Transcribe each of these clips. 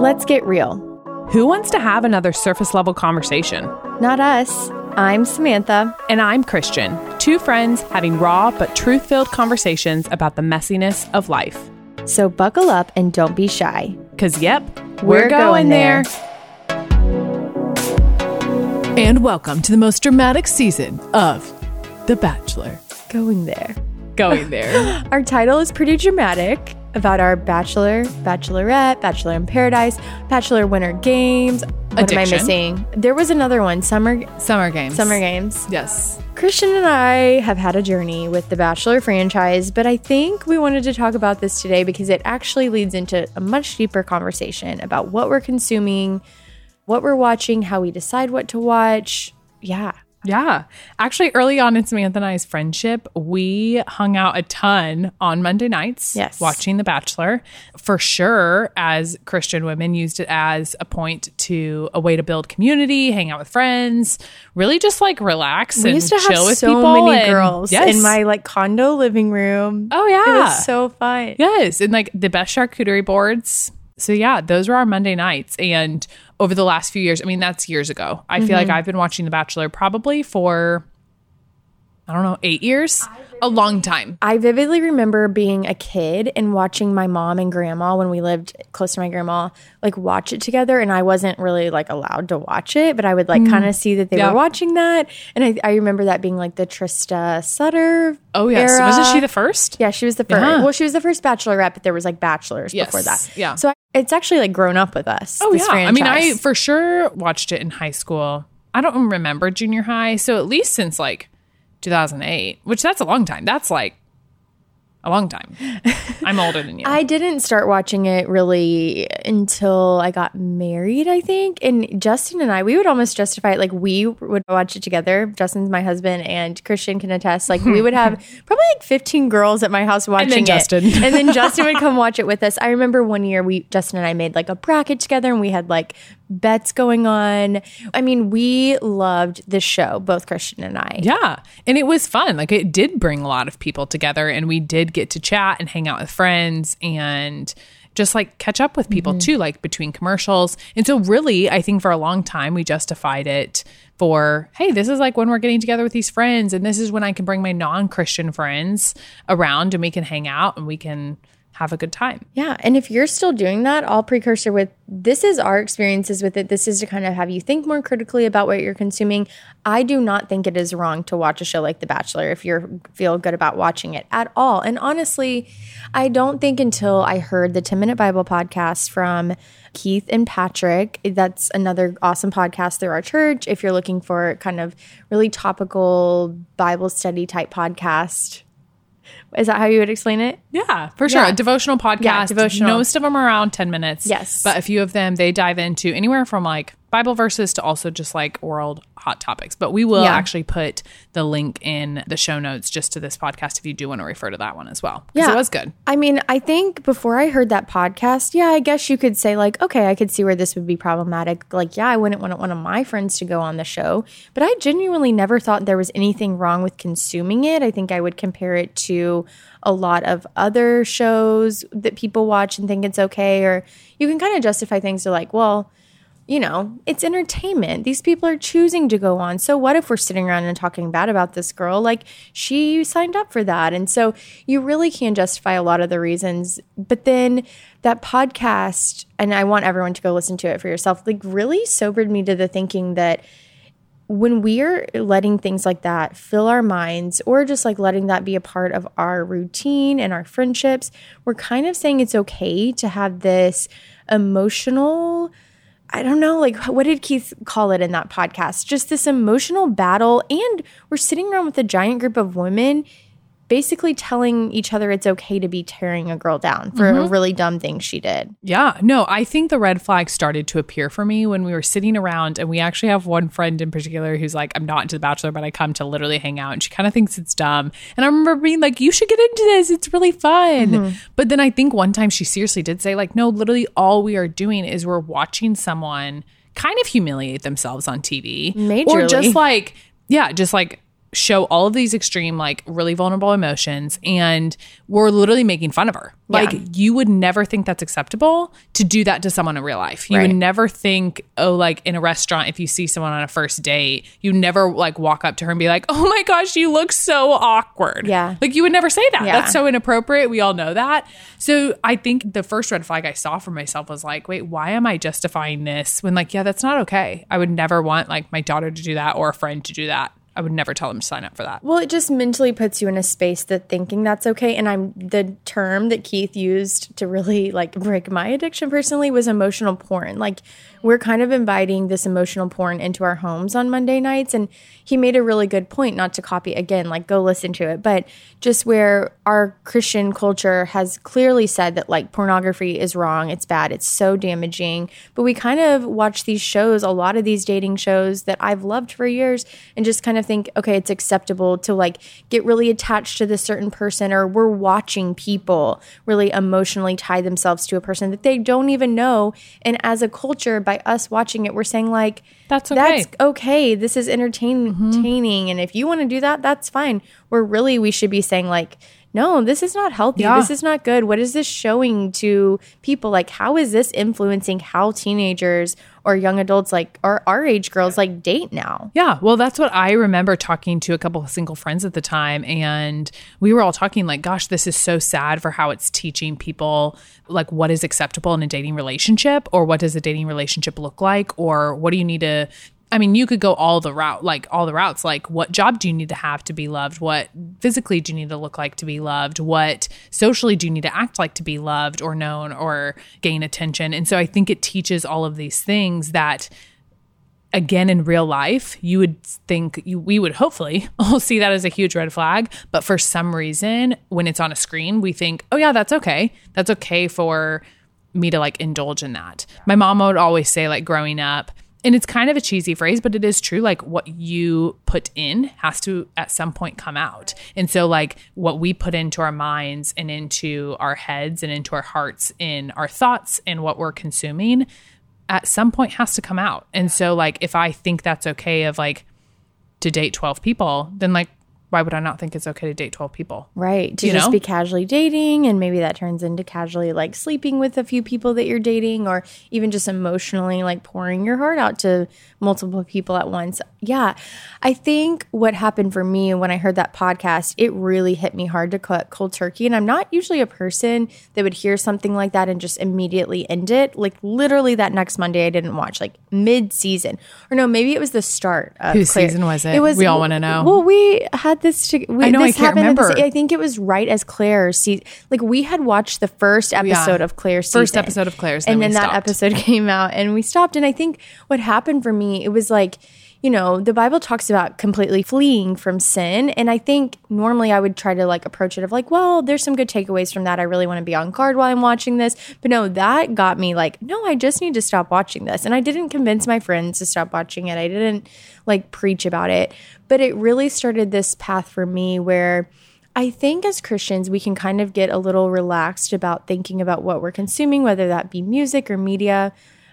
Let's get real. Who wants to have another surface level conversation? Not us. I'm Samantha. And I'm Christian, two friends having raw but truth filled conversations about the messiness of life. So buckle up and don't be shy. Because, yep, We're going there. And welcome to the most dramatic season of The Bachelor. Going there. Going there. Our title is pretty dramatic about our bachelor, bachelorette, bachelor in paradise, bachelor winter games. What am I missing? There was another one, summer Summer games. summer games. Yes. Christian and I have had a journey with the Bachelor franchise, but I think we wanted to talk about this today because it actually leads into a much deeper conversation about what we're consuming, what we're watching, how we decide what to watch. Yeah. Yeah. Actually, early on in Samantha and I's friendship, we hung out a ton on Monday nights Yes. watching The Bachelor. For sure, as Christian women, used it as a point to a way to build community, hang out with friends, really just like relax We and used to chill have with so people. many and- girls yes. in my like condo living room. Oh, yeah. It was so fun. Yes, and like the best charcuterie boards. So yeah, those were our Monday nights. And over the last few years, I mean, that's years ago. I feel like mm-hmm. I've been watching The Bachelor probably for I don't know, eight years, a long time. I vividly remember being a kid and watching my mom and grandma when we lived close to my grandma, like watch it together. And I wasn't really like allowed to watch it, but I would like mm. kind of see that they Yeah. were watching that. And I, I remember that being like the Trista Sutter. Oh yes, era. wasn't she the first? Yeah, she was the first. Yeah. Well, she was the first bachelorette, but there was like bachelors Yes, before that. yeah. So I, it's actually like grown up with us. Oh yeah. I mean, I for sure watched it in high school. I don't remember junior high, so at least since like 2008, which that's a long time. That's like a long time. I'm older than you. I didn't start watching it really until I got married, I think. And Justin and I, we would almost justify it like we would watch it together. Justin's my husband, and Christian can attest. Like we would have probably like 15 girls at my house watching then it. Justin. and then Justin would come watch it with us. I remember one year we Justin and I made like a bracket together and we had like bets going on. I mean, we loved this show, both Christian and I. Yeah. And it was fun. Like it did bring a lot of people together and we did get to chat and hang out with friends and just like catch up with people mm-hmm. too, like between commercials. And so, really, I think for a long time, we justified it for, hey, this is like when we're getting together with these friends. And this is when I can bring my non Christian friends around and we can hang out and we can have a good time. Yeah. And if you're still doing that, I'll precursor with this is our experiences with it. This is to kind of have you think more critically about what you're consuming. I do not think it is wrong to watch a show like The Bachelor if you feel good about watching it at all. And honestly, I don't think until I heard the 10 Minute Bible podcast from Keith and Patrick, that's another awesome podcast through our church. If you're looking for kind of really topical Bible study type podcast, is that how you would explain it? Yeah, for sure. Yeah. A devotional podcast. Yeah, devotional. Most of them are around 10 minutes. Yes. But a few of them, they dive into anywhere from like Bible verses to also just like world hot topics. But we will Yeah. actually put the link in the show notes just to this podcast if you do want to refer to that one as well. Yeah. It was good. I mean, I think before I heard that podcast, yeah, I guess you could say, like, okay, I could see where this would be problematic. Like, yeah, I wouldn't want one of my friends to go on the show. But I genuinely never thought there was anything wrong with consuming it. I think I would compare it to a lot of other shows that people watch and think it's okay. Or you can kind of justify things to, like, well, you know, it's entertainment. These people are choosing to go on. So what if we're sitting around and talking bad about this girl? Like she signed up for that. And so you really can justify a lot of the reasons. But then that podcast, and I want everyone to go listen to it for yourself, like really sobered me to the thinking that when we're letting things like that fill our minds or just like letting that be a part of our routine and our friendships, we're kind of saying it's okay to have this emotional I don't know, like what did Keith call it in that podcast? Just this emotional battle. And we're sitting around with a giant group of women basically telling each other it's okay to be tearing a girl down for a mm-hmm. really dumb thing she did. Yeah, no, I think the red flag started to appear for me when we were sitting around, and we actually have one friend in particular who's like, I'm not into The Bachelor, but I come to literally hang out, and she kind of thinks it's dumb. And I remember being like, You should get into this, it's really fun. Mm-hmm. But then I think one time she seriously did say, like, No, literally all we are doing is we're watching someone kind of humiliate themselves on TV. Or just like, yeah, just like show all of these extreme, like really vulnerable emotions, and we're literally making fun of her. Like, you would never think that's acceptable to do that to someone in real life. You Right. would never think, oh, like in a restaurant, if you see someone on a first date, you never like walk up to her and be like, oh my gosh, you look so awkward. Yeah. Like, you would never say that. Yeah. That's so inappropriate. We all know that. So, I think the first red flag I saw for myself was like, wait, why am I justifying this when, like, yeah, that's not okay? I would never want like my daughter to do that or a friend to do that. I would never tell them to sign up for that. Well, it just mentally puts you in a space that thinking that's okay. And I'm the term that Keith used to really like break my addiction personally was emotional porn. Like we're kind of inviting this emotional porn into our homes on Monday nights. And he made a really good point, not to copy again, like go listen to it, but just where our Christian culture has clearly said that like pornography is wrong, it's bad, it's so damaging. But we kind of watch these shows, a lot of these dating shows that I've loved for years, and just kind of think, okay, it's acceptable to like get really attached to this certain person, or we're watching people really emotionally tie themselves to a person that they don't even know. And as a culture, by us watching it, we're saying, like, That's okay. That's okay. This is mm-hmm. entertaining. And if you want to do that, that's fine. Where really we should be saying, like, no, this is not healthy. Yeah. This is not good. What is this showing to people? Like, how is this influencing how teenagers or young adults, like, or our age girls, like, date now? Yeah, well, that's what I remember talking to a couple of single friends at the time. And we were all talking, like, gosh, this is so sad for how it's teaching people, like, what is acceptable in a dating relationship, or what does a dating relationship look like, or what do you need to. I mean, you could go all the route, like all the routes. Like, what job do you need to have to be loved? What physically do you need to look like to be loved? What socially do you need to act like to be loved or known or gain attention? And so I think it teaches all of these things that again in real life you would think you, we would hopefully all see that as a huge red flag but for some reason when it's on a screen we think oh yeah that's okay that's okay for me to like indulge in that my mom would always say like growing up and it's kind of a cheesy phrase but it is true like what you put in has to at some point come out and so like what we put into our minds and into our heads and into our hearts in our thoughts and what we're consuming at some point has to come out. And so like if I think that's okay of like to date 12 people, then like why would I not think it's okay to date 12 people? Right. To You just know? be casually dating, and maybe that turns into casually like sleeping with a few people that you're dating, or even just emotionally like pouring your heart out to multiple people at once. Yeah. I think what happened for me when I heard that podcast, it really hit me hard to cut cold turkey. And I'm not usually a person that would hear something like that and just immediately end it. Like literally that next Monday, I didn't watch like mid season, or no, maybe it was the start of Whose Clare- season was it? It was. We all wanna know. Well, we had this. To, we, I know, I can't happened remember. sa- I think it was right as Clare's season. Like we had watched the first episode of Clare's season. First episode of Clare's, then and we then that episode came out, and we stopped. And I think what happened for me, it was like. You know, the Bible talks about completely fleeing from sin. And I think normally I would try to like approach it of like, well, there's some good takeaways from that. I really want to be on guard while I'm watching this. But no, that got me like, no, I just need to stop watching this. And I didn't convince my friends to stop watching it. I didn't like preach about it. But it really started this path for me where I think as Christians, we can kind of get a little relaxed about thinking about what we're consuming, whether that be music or media.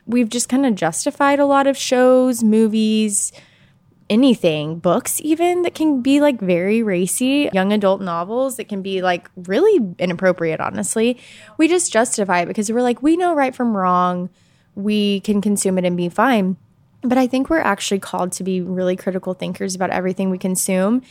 We've just kind of justified a lot of shows, movies, anything, books even that can be like very racy, young adult novels that can be like really inappropriate, honestly. We just justify it because we're like, we know right from wrong. We can consume it and be fine. But I think we're actually called to be really critical thinkers about everything we consume.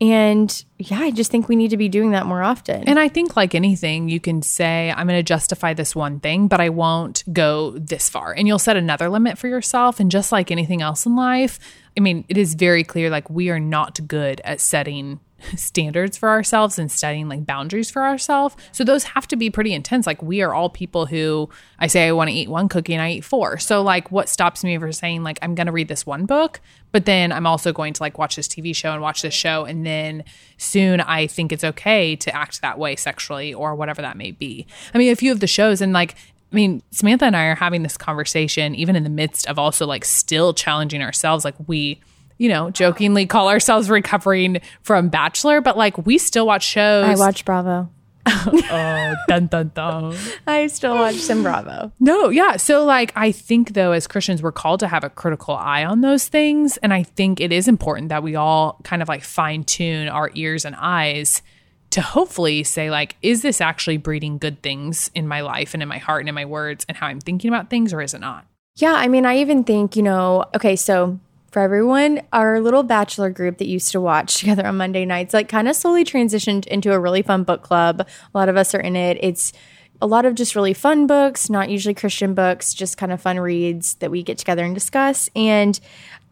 And yeah, I just think we need to be doing that more often. And I think, like anything, you can say, I'm going to justify this one thing, but I won't go this far. And you'll set another limit for yourself. And just like anything else in life, I mean, it is very clear like we are not good at setting standards for ourselves and setting like boundaries for ourselves. So those have to be pretty intense. Like we are all people who I say I want to eat one cookie and I eat four. So like what stops me from saying like I'm going to read this one book, but then I'm also going to like watch this TV show and watch this show and then soon I think it's okay to act that way sexually or whatever that may be. I mean, a few of the shows and like I mean, Samantha and I are having this conversation even in the midst of also like still challenging ourselves like we you know, jokingly call ourselves recovering from Bachelor, but like we still watch shows. I watch Bravo. oh, dun dun dun. I still watch some Bravo. No, yeah. So, like, I think though, as Christians, we're called to have a critical eye on those things. And I think it is important that we all kind of like fine tune our ears and eyes to hopefully say, like, is this actually breeding good things in my life and in my heart and in my words and how I'm thinking about things, or is it not? Yeah. I mean, I even think, you know, okay, so for everyone, our little bachelor group that used to watch together on Monday nights, like, kind of slowly transitioned into a really fun book club. A lot of us are in it. It's, a lot of just really fun books, not usually Christian books, just kind of fun reads that we get together and discuss. And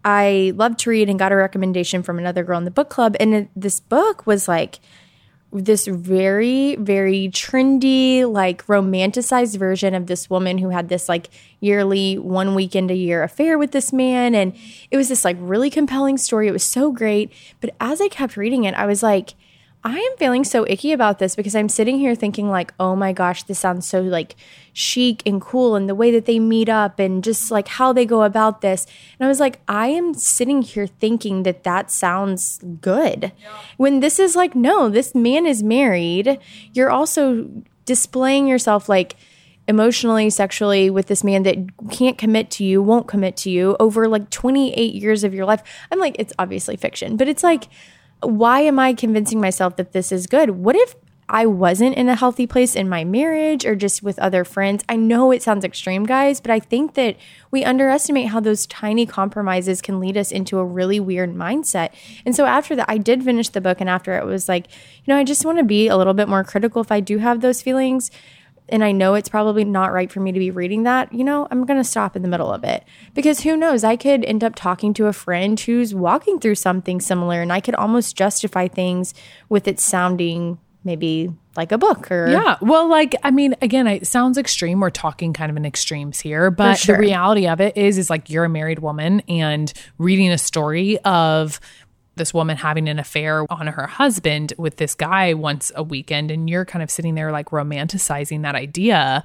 I love to read and got a recommendation from another girl in the book club. And this book was like this very, very trendy, like romanticized version of this woman who had this like yearly one weekend a year affair with this man. And it was this like really compelling story. It was so great. But as I kept reading it, I was like, I am feeling so icky about this because I'm sitting here thinking like, oh my gosh, this sounds so like chic and cool and the way that they meet up and just like how they go about this. And I was like, I am sitting here thinking that that sounds good. Yeah. When this is like, no, this man is married. You're also displaying yourself like emotionally, sexually with this man that can't commit to you, won't commit to you over like 28 years of your life. I'm like, it's obviously fiction, but it's like, why am I convincing myself that this is good? What if I wasn't in a healthy place in my marriage or just with other friends? I know it sounds extreme, guys, but I think that we underestimate how those tiny compromises can lead us into a really weird mindset. And so after that, I did finish the book, and after it was like, you know, I just want to be a little bit more critical if I do have those feelings and I know it's probably not right for me to be reading that, you know, I'm going to stop in the middle of it. Because who knows, I could end up talking to a friend who's walking through something similar and I could almost justify things with it sounding maybe like a book or yeah well like i mean again it sounds extreme we're talking kind of in extremes here but sure. the reality of it is is like you're a married woman and reading a story of this woman having an affair on her husband with this guy once a weekend and you're kind of sitting there like romanticizing that idea.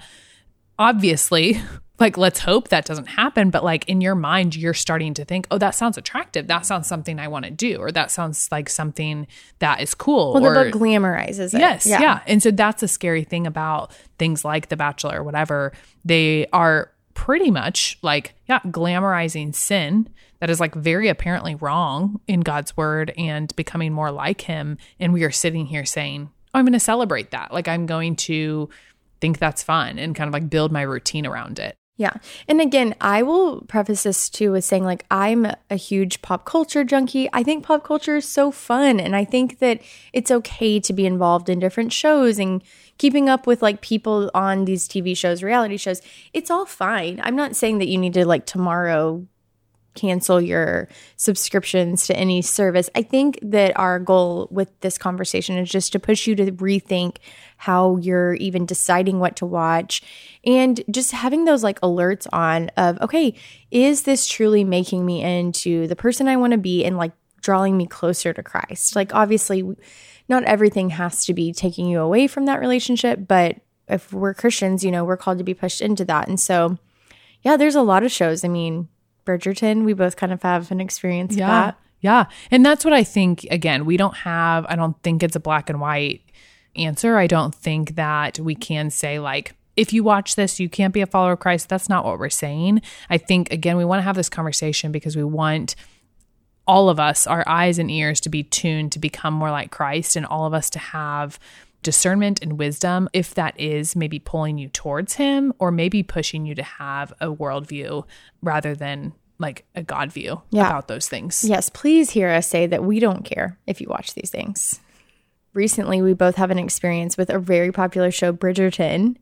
Obviously like let's hope that doesn't happen but like in your mind you're starting to think oh that sounds attractive. That sounds something i want to do or that sounds like something that is cool well or, the book glamorizes it. Yes yeah. yeah. And so that's a scary thing about things like the bachelor or whatever. They are pretty much like yeah glamorizing sin that is like very apparently wrong in God's word and becoming more like him. And we are sitting here saying, oh, I'm going to celebrate that. Like I'm going to think that's fun and kind of like build my routine around it. Yeah. And again, I will preface this too with saying, like, I'm a huge pop culture junkie. I think pop culture is so fun. And I think that it's okay to be involved in different shows and keeping up with like people on these TV shows, reality shows. It's all fine. I'm not saying that you need to like tomorrow cancel your subscriptions to any service. I think that our goal with this conversation is just to push you to rethink how you're even deciding what to watch and just having those like alerts on of okay, is this truly making me into the person I want to be and like drawing me closer to Christ? Like obviously not everything has to be taking you away from that relationship, but if we're Christians, you know, we're called to be pushed into that. And so yeah, there's a lot of shows. I mean, Bridgerton. We both kind of have an experience yeah. that. Yeah. And that's what I think. Again, we don't have, I don't think it's a black and white answer. I don't think that we can say, like, if you watch this, you can't be a follower of Christ. That's not what we're saying. I think, again, we want to have this conversation because we want all of us, our eyes and ears, to be tuned to become more like Christ and all of us to have discernment and wisdom if that is maybe pulling you towards him or maybe pushing you to have a worldview rather than like a God view yeah. about those things. Yes, please hear us say that we don't care if you watch these things. Recently, we both have an experience with a very popular show, Bridgerton,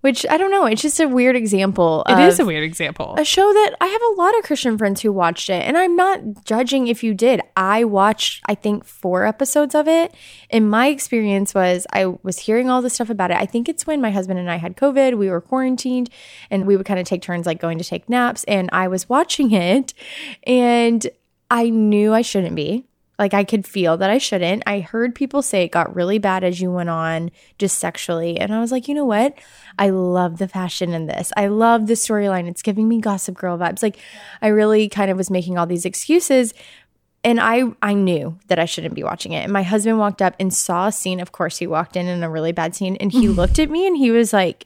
which I don't know. It's just a weird example. It is a weird example. A show that I have a lot of Christian friends who watched it, and I'm not judging if you did. I watched, I think, four episodes of it. And my experience was I was hearing all this stuff about it. I think it's when my husband and I had COVID, we were quarantined, and we would kind of take turns like going to take naps. And I was watching it, and I knew I shouldn't be. Like I could feel that I shouldn't. I heard people say it got really bad as you went on just sexually. And I was like, you know what? I love the fashion in this. I love the storyline. It's giving me gossip girl vibes. Like I really kind of was making all these excuses. And I I knew that I shouldn't be watching it. And my husband walked up and saw a scene. Of course, he walked in in a really bad scene and he looked at me and he was like,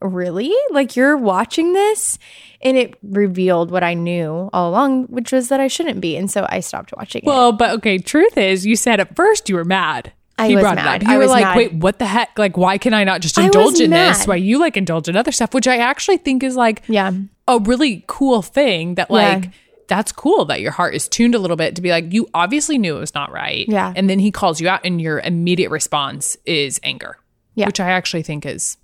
"Really? Like you're watching this?" And it revealed what I knew all along, which was that I shouldn't be. And so I stopped watching it. Well, but okay, truth is, you said at first you were mad. I he was brought mad. it up. You I were was like, mad. wait, what the heck? Like, why can I not just I was indulge in this? mad. Why you like indulge in other stuff, which I actually think is like Yeah. a really cool thing that Yeah. like that's cool that your heart is tuned a little bit to be like, you obviously knew it was not right. Yeah. And then he calls you out and your immediate response is anger. Yeah. Which I actually think is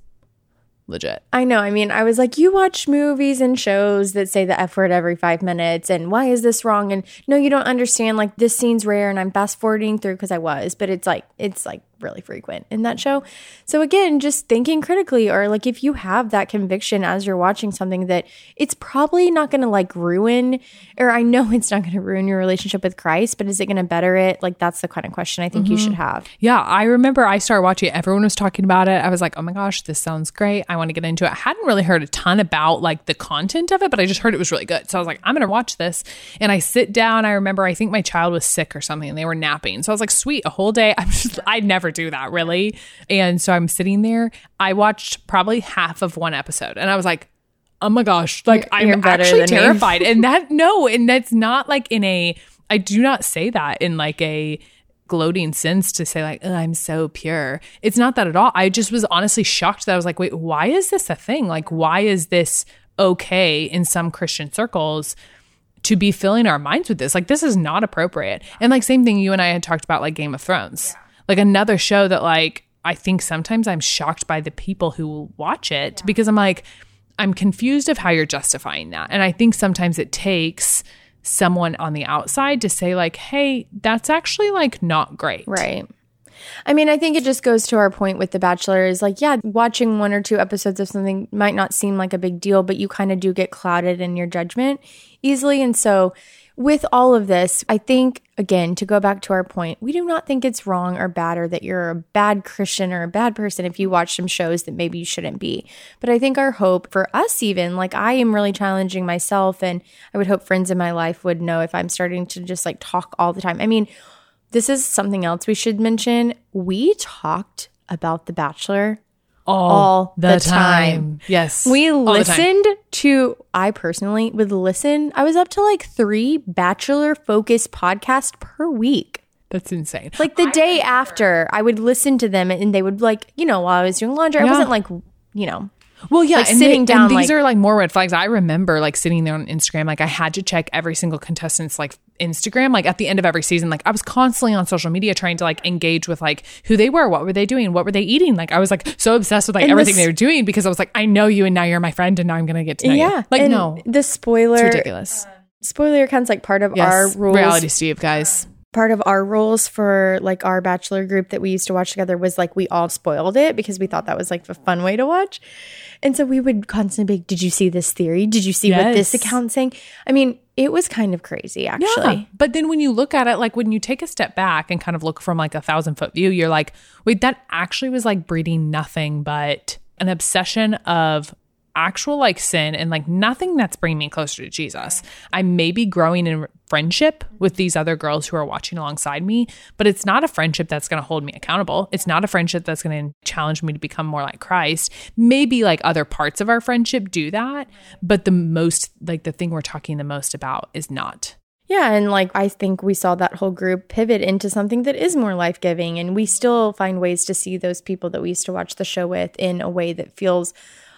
legit. I know. I mean, I was like, you watch movies and shows that say the F word every five minutes, and why is this wrong? And no, you don't understand. Like, this scene's rare, and I'm fast forwarding through because I was, but it's like, it's like really frequent in that show. So, again, just thinking critically, or like if you have that conviction as you're watching something that it's probably not going to like ruin, or I know it's not going to ruin your relationship with Christ, but is it going to better it? Like, that's the kind of question I think you should mm-hmm. have. Yeah, I remember I started watching it. Everyone was talking about it. I was like, oh my gosh, this sounds great. I want to get into it. I hadn't really heard a ton about like the content of it, but I just heard it was really good. So I was like, I'm going to watch this. And I sit down. I remember, I think my child was sick or something and they were napping. So I was like, sweet, a whole day. I'm just, I never do that really. And so I'm sitting there. I watched probably half of one episode and I was like, oh my gosh, like You're I'm actually terrified. and that, no, and that's not like in a, I do not say that in like a, gloating sense to say like "Ugh, i'm so pure. It's not that at all. I just was honestly shocked that i was like wait why is this a thing? Like why is this okay in some christian circles to be filling our minds with this? Like this is not appropriate. And like same thing you and i had talked about like game of thrones like another show that like i think sometimes i'm shocked by the people who watch it because i'm like i'm confused of how you're justifying that. And i think sometimes it takes someone on the outside to say like hey that's actually like not great. Right. I mean, I think it just goes to our point with The Bachelor is like, yeah, watching one or two episodes of something might not seem like a big deal, but you kind of do get clouded in your judgment easily. And so, with all of this, I think, again, to go back to our point, we do not think it's wrong or bad or that you're a bad Christian or a bad person if you watch some shows that maybe you shouldn't be. But I think our hope for us, even, like I am really challenging myself, and I would hope friends in my life would know if I'm starting to just like talk all the time. I mean, this is something else we should mention. We talked about The Bachelor all the time. yes We all listened to, I personally would listen. I was up to like three Bachelor focused podcasts per week. that's insane Like the day after, I would listen to them and they would like, you know, while I was doing laundry, I wasn't like, you know, Well, yeah, Like, and sitting they- down, And these like- are like more red flags. I remember like sitting there on Instagram, like I had to check every single contestant's like Instagram, like at the end of every season. Like I was constantly on social media trying to like engage with like who they were, what were they doing, what were they eating. Like I was like so obsessed with like everything this- they were doing because I was like, I know you, and now you're my friend, and now I'm gonna get to know yeah. you. Like no, the spoiler, it's ridiculous. spoiler account's like part of our rules. reality Steve, guys. Part of our rules for like our bachelor group that we used to watch together was like we all spoiled it because we thought that was like a fun way to watch. And so we would constantly be, did you see this theory? Did you see what this Yes. account's saying? I mean, it was kind of crazy actually. Yeah. But then when you look at it, like when you take a step back and kind of look from like a thousand foot view, you're like, wait, that actually was like breeding nothing but an obsession of actual like sin and like nothing that's bringing me closer to Jesus. I may be growing in friendship with these other girls who are watching alongside me, but it's not a friendship that's going to hold me accountable. It's not a friendship that's going to challenge me to become more like Christ. Maybe like other parts of our friendship do that, but the most like the thing we're talking the most about is not. Yeah, and like I think we saw that whole group pivot into something that is more life giving, and we still find ways to see those people that we used to watch the show with in a way that feels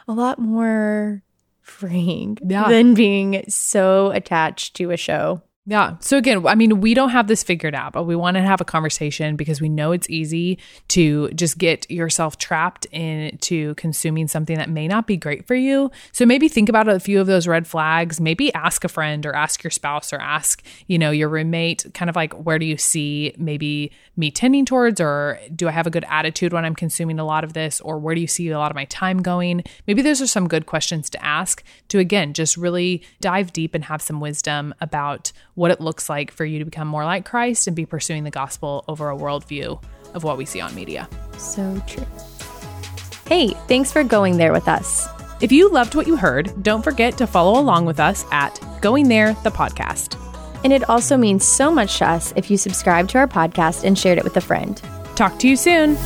a lot more freeing Yeah. than being so attached to a show. Yeah. So again, I mean, we don't have this figured out, but we want to have a conversation because we know it's easy to just get yourself trapped into consuming something that may not be great for you. So maybe think about a few of those red flags. Maybe ask a friend or ask your spouse or ask, you know, your roommate kind of like, where do you see maybe me tending towards or do I have a good attitude when I'm consuming a lot of this or where do you see a lot of my time going? Maybe those are some good questions to ask to again just really dive deep and have some wisdom about what it looks like for you to become more like Christ and be pursuing the gospel over a worldview of what we see on media. So true. Hey, thanks for going there with us. If you loved what you heard, don't forget to follow along with us at Going There, the podcast. And it also means so much to us if you subscribe to our podcast and shared it with a friend. Talk to you soon.